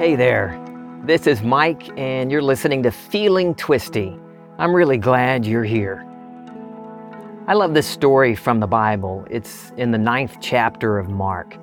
Hey there, this is Mike, and you're listening to Feeling Twisty. I'm really glad you're here. I love this story from the Bible. It's in the ninth chapter of Mark.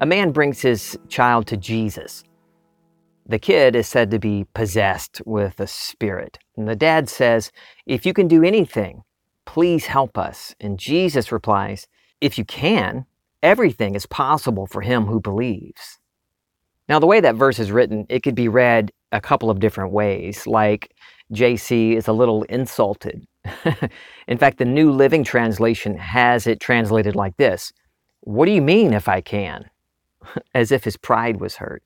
A man brings his child to Jesus. The kid is said to be possessed with a spirit. And the dad says, If you can do anything, please help us. And Jesus replies, If you can, everything is possible for him who believes. Now, the way that verse is written, it could be read a couple of different ways, like JC is a little insulted. In fact, the New Living Translation has it translated like this What do you mean if I can? As if his pride was hurt.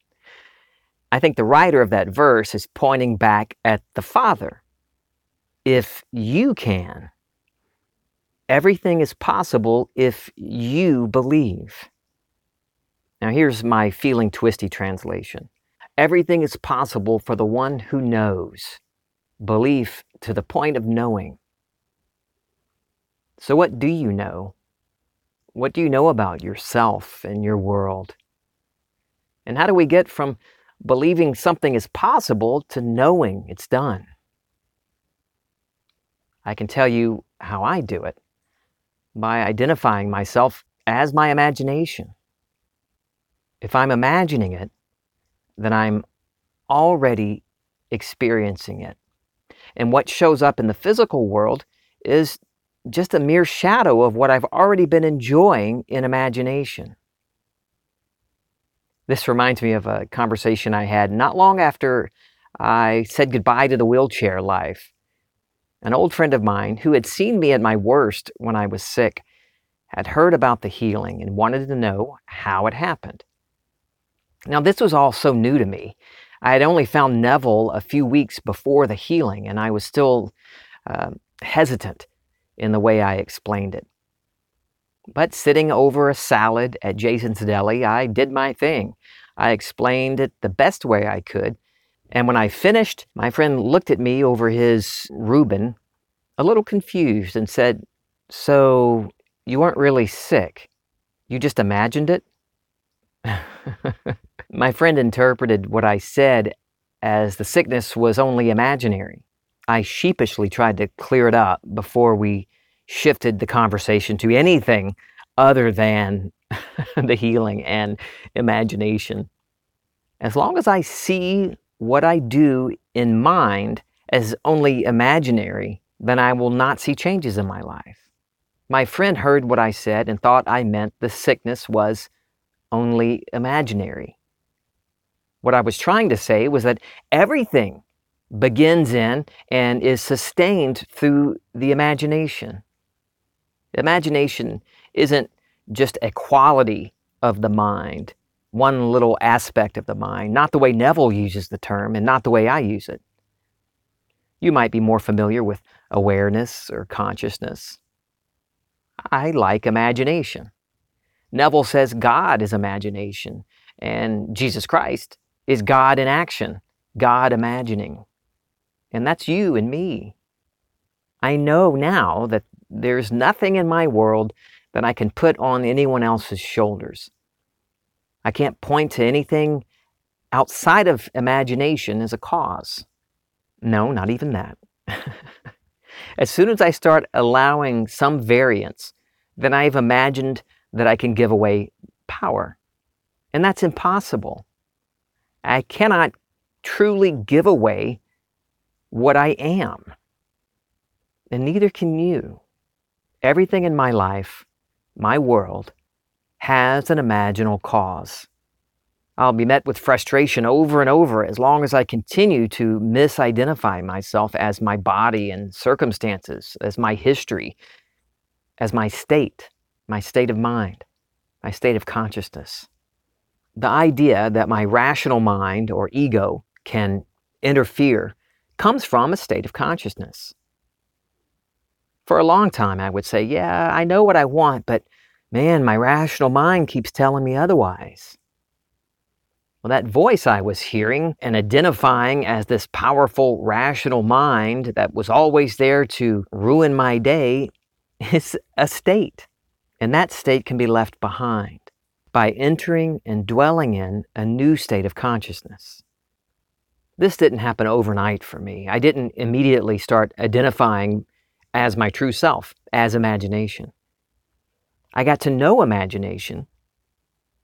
I think the writer of that verse is pointing back at the Father. If you can, everything is possible if you believe. Now, here's my feeling twisty translation Everything is possible for the one who knows. Belief to the point of knowing. So, what do you know? What do you know about yourself and your world? And how do we get from believing something is possible to knowing it's done? I can tell you how I do it by identifying myself as my imagination. If I'm imagining it, then I'm already experiencing it. And what shows up in the physical world is just a mere shadow of what I've already been enjoying in imagination. This reminds me of a conversation I had not long after I said goodbye to the wheelchair life. An old friend of mine who had seen me at my worst when I was sick had heard about the healing and wanted to know how it happened. Now, this was all so new to me. I had only found Neville a few weeks before the healing, and I was still uh, hesitant in the way I explained it. But sitting over a salad at Jason's Deli, I did my thing. I explained it the best way I could. And when I finished, my friend looked at me over his Reuben, a little confused, and said, So you weren't really sick? You just imagined it? My friend interpreted what I said as the sickness was only imaginary. I sheepishly tried to clear it up before we shifted the conversation to anything other than the healing and imagination. As long as I see what I do in mind as only imaginary, then I will not see changes in my life. My friend heard what I said and thought I meant the sickness was only imaginary. What I was trying to say was that everything begins in and is sustained through the imagination. Imagination isn't just a quality of the mind, one little aspect of the mind, not the way Neville uses the term and not the way I use it. You might be more familiar with awareness or consciousness. I like imagination. Neville says God is imagination, and Jesus Christ is God in action, God imagining. And that's you and me. I know now that there's nothing in my world that I can put on anyone else's shoulders. I can't point to anything outside of imagination as a cause. No, not even that. as soon as I start allowing some variance, then I've imagined that I can give away power. And that's impossible. I cannot truly give away what I am. And neither can you. Everything in my life, my world, has an imaginal cause. I'll be met with frustration over and over as long as I continue to misidentify myself as my body and circumstances, as my history, as my state, my state of mind, my state of consciousness the idea that my rational mind or ego can interfere comes from a state of consciousness. For a long time, I would say, Yeah, I know what I want, but man, my rational mind keeps telling me otherwise. Well, that voice I was hearing and identifying as this powerful, rational mind that was always there to ruin my day is a state, and that state can be left behind. By entering and dwelling in a new state of consciousness. This didn't happen overnight for me. I didn't immediately start identifying as my true self, as imagination. I got to know imagination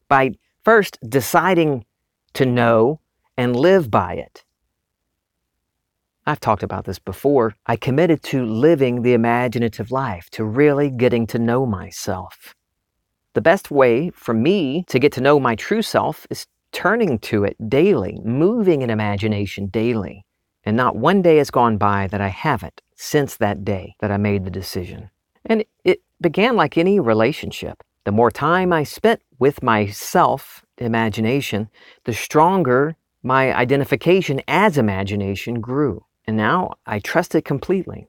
by first deciding to know and live by it. I've talked about this before. I committed to living the imaginative life, to really getting to know myself. The best way for me to get to know my true self is turning to it daily, moving in imagination daily. And not one day has gone by that I haven't since that day that I made the decision. And it began like any relationship. The more time I spent with myself, imagination, the stronger my identification as imagination grew. And now I trust it completely.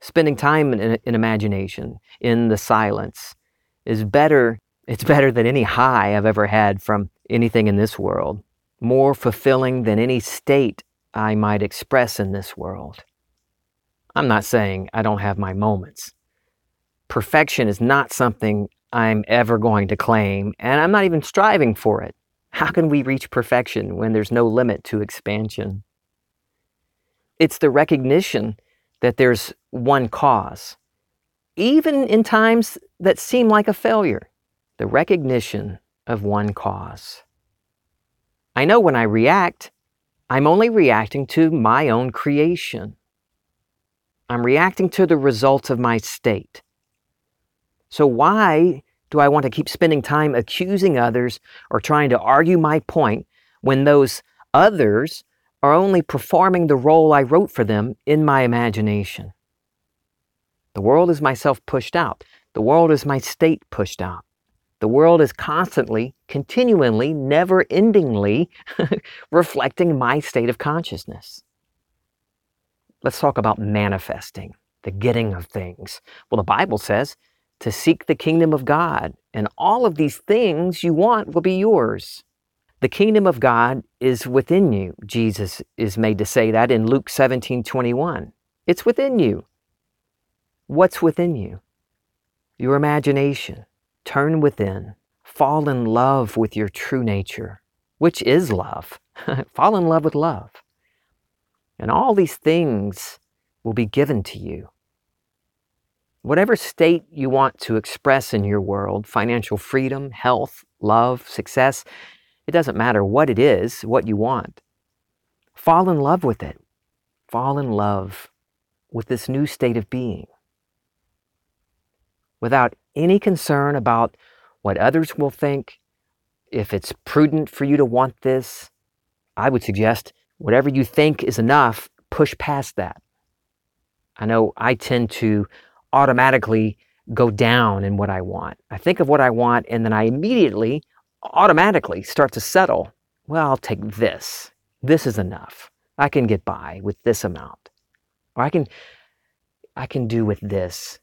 Spending time in, in, imagination, in the silence, is better. It's better than any high I've ever had from anything in this world, more fulfilling than any state I might express in this world. I'm not saying I don't have my moments. Perfection is not something I'm ever going to claim, and I'm not even striving for it. How can we reach perfection when there's no limit to expansion? It's the recognition that there's one cause. Even in times that seem like a failure, the recognition of one cause. I know when I react, I'm only reacting to my own creation. I'm reacting to the results of my state. So, why do I want to keep spending time accusing others or trying to argue my point when those others are only performing the role I wrote for them in my imagination. The world is myself pushed out. The world is my state pushed out. The world is constantly, continually, never endingly reflecting my state of consciousness. Let's talk about manifesting, the getting of things. Well, the Bible says to seek the kingdom of God, and all of these things you want will be yours. The kingdom of God is within you. Jesus is made to say that in Luke 17 21. It's within you. What's within you? Your imagination. Turn within. Fall in love with your true nature, which is love. Fall in love with love. And all these things will be given to you. Whatever state you want to express in your world financial freedom, health, love, success it doesn't matter what it is, what you want. Fall in love with it. Fall in love with this new state of being. Without any concern about what others will think, if it's prudent for you to want this, I would suggest whatever you think is enough, push past that. I know I tend to automatically go down in what I want. I think of what I want and then I immediately automatically start to settle. Well, I'll take this. This is enough. I can get by with this amount. Or I can I can do with this.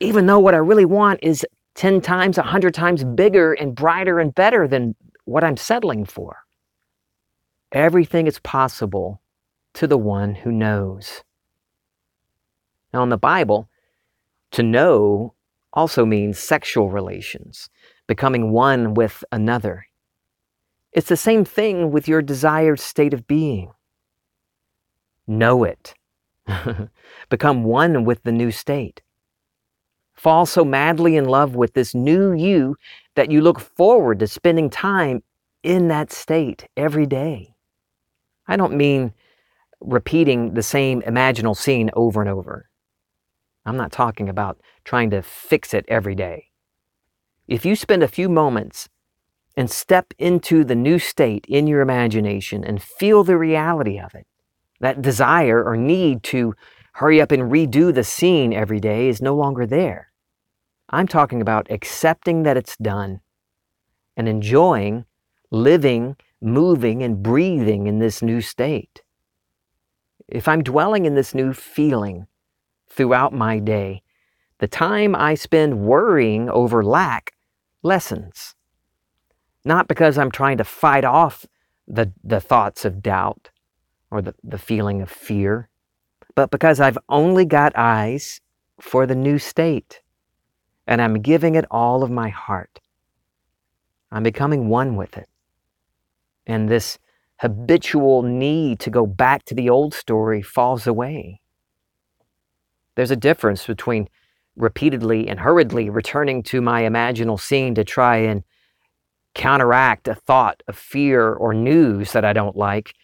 Even though what I really want is 10 times, 100 times bigger and brighter and better than what I'm settling for. Everything is possible to the one who knows. Now, in the Bible, to know also means sexual relations becoming one with another. It's the same thing with your desired state of being. Know it. Become one with the new state. Fall so madly in love with this new you that you look forward to spending time in that state every day. I don't mean repeating the same imaginal scene over and over. I'm not talking about trying to fix it every day. If you spend a few moments and step into the new state in your imagination and feel the reality of it, that desire or need to hurry up and redo the scene every day is no longer there. I'm talking about accepting that it's done and enjoying living, moving, and breathing in this new state. If I'm dwelling in this new feeling throughout my day, the time I spend worrying over lack lessens. Not because I'm trying to fight off the, the thoughts of doubt or the, the feeling of fear, but because I've only got eyes for the new state and I'm giving it all of my heart. I'm becoming one with it. And this habitual need to go back to the old story falls away. There's a difference between repeatedly and hurriedly returning to my imaginal scene to try and counteract a thought of fear or news that I don't like,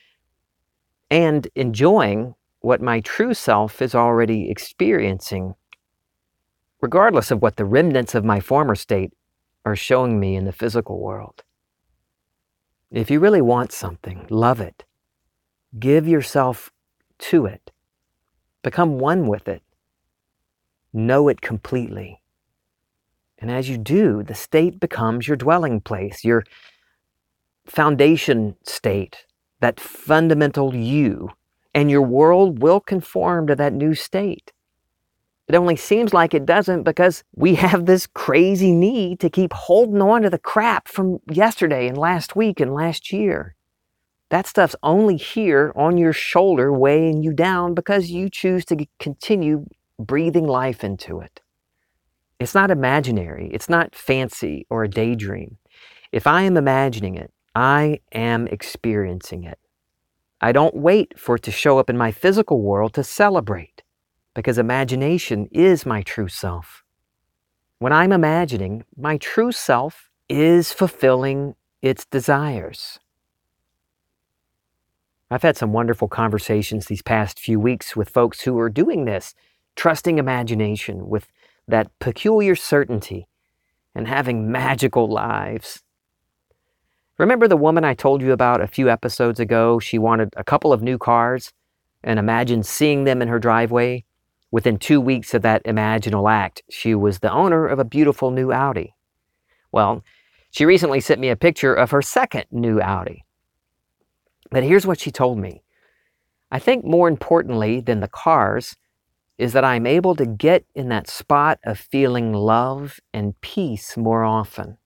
and enjoying what my true self is already experiencing, regardless of what the remnants of my former state are showing me in the physical world. If you really want something, love it. Give yourself to it. Become one with it. Know it completely. And as you do, the state becomes your dwelling place, your foundation state, that fundamental you, and your world will conform to that new state. It only seems like it doesn't because we have this crazy need to keep holding on to the crap from yesterday and last week and last year. That stuff's only here on your shoulder, weighing you down because you choose to continue breathing life into it. It's not imaginary, it's not fancy or a daydream. If I am imagining it, I am experiencing it. I don't wait for it to show up in my physical world to celebrate because imagination is my true self. When I'm imagining, my true self is fulfilling its desires. I've had some wonderful conversations these past few weeks with folks who are doing this, trusting imagination with that peculiar certainty and having magical lives. Remember the woman I told you about a few episodes ago? She wanted a couple of new cars and imagined seeing them in her driveway. Within two weeks of that imaginal act, she was the owner of a beautiful new Audi. Well, she recently sent me a picture of her second new Audi. But here's what she told me I think more importantly than the cars is that I'm able to get in that spot of feeling love and peace more often.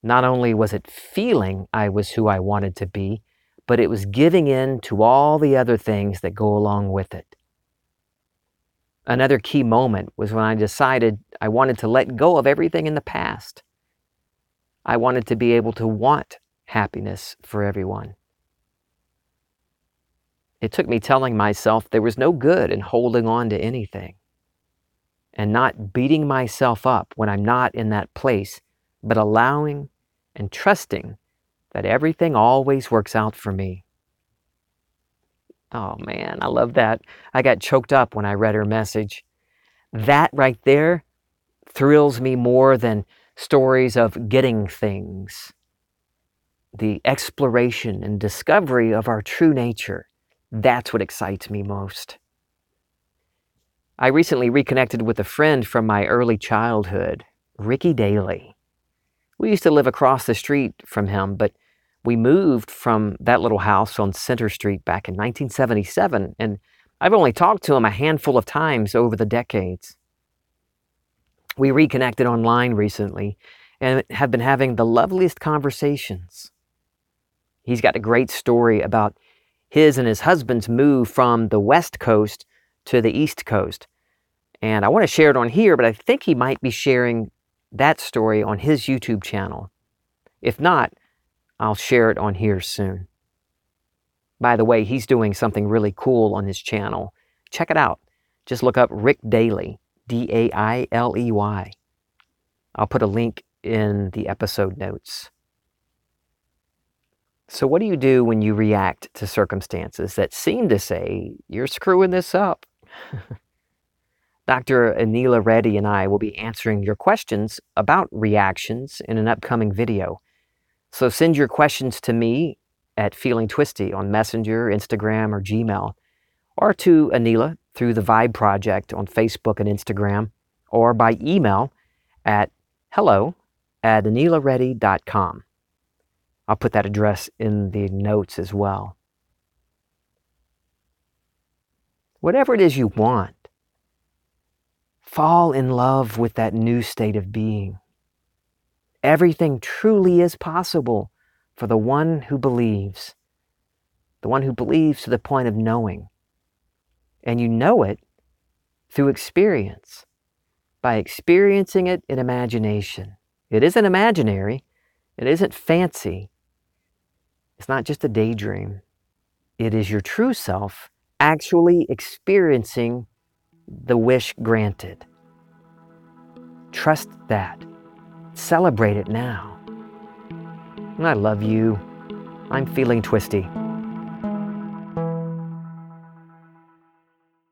Not only was it feeling I was who I wanted to be, but it was giving in to all the other things that go along with it. Another key moment was when I decided I wanted to let go of everything in the past. I wanted to be able to want happiness for everyone. It took me telling myself there was no good in holding on to anything and not beating myself up when I'm not in that place, but allowing and trusting that everything always works out for me. Oh man, I love that. I got choked up when I read her message. That right there thrills me more than stories of getting things. The exploration and discovery of our true nature, that's what excites me most. I recently reconnected with a friend from my early childhood, Ricky Dailey. We used to live across the street from him, but we moved from that little house on Center Street back in 1977, and I've only talked to him a handful of times over the decades. We reconnected online recently and have been having the loveliest conversations. He's got a great story about his and his husband's move from the West Coast to the East Coast. And I want to share it on here, but I think he might be sharing that story on his YouTube channel. If not, I'll share it on here soon. By the way, he's doing something really cool on his channel. Check it out. Just look up Rick Dailey, D A I L E Y. I'll put a link in the episode notes. So, what do you do when you react to circumstances that seem to say, you're screwing this up? Dr. Anila Reddy and I will be answering your questions about reactions in an upcoming video. So send your questions to me at Feeling Twisty on Messenger, Instagram, or Gmail, or to Anila through the Vibe Project on Facebook and Instagram, or by email at hello at anilareddy.com. I'll put that address in the notes as well. Whatever it is you want, fall in love with that new state of being. Everything truly is possible for the one who believes, the one who believes to the point of knowing. And you know it through experience, by experiencing it in imagination. It isn't imaginary, It isn't fancy. It's not just a daydream. It is your true self actually experiencing the wish granted. Trust that. Celebrate it now. I love you. I'm feeling twisty.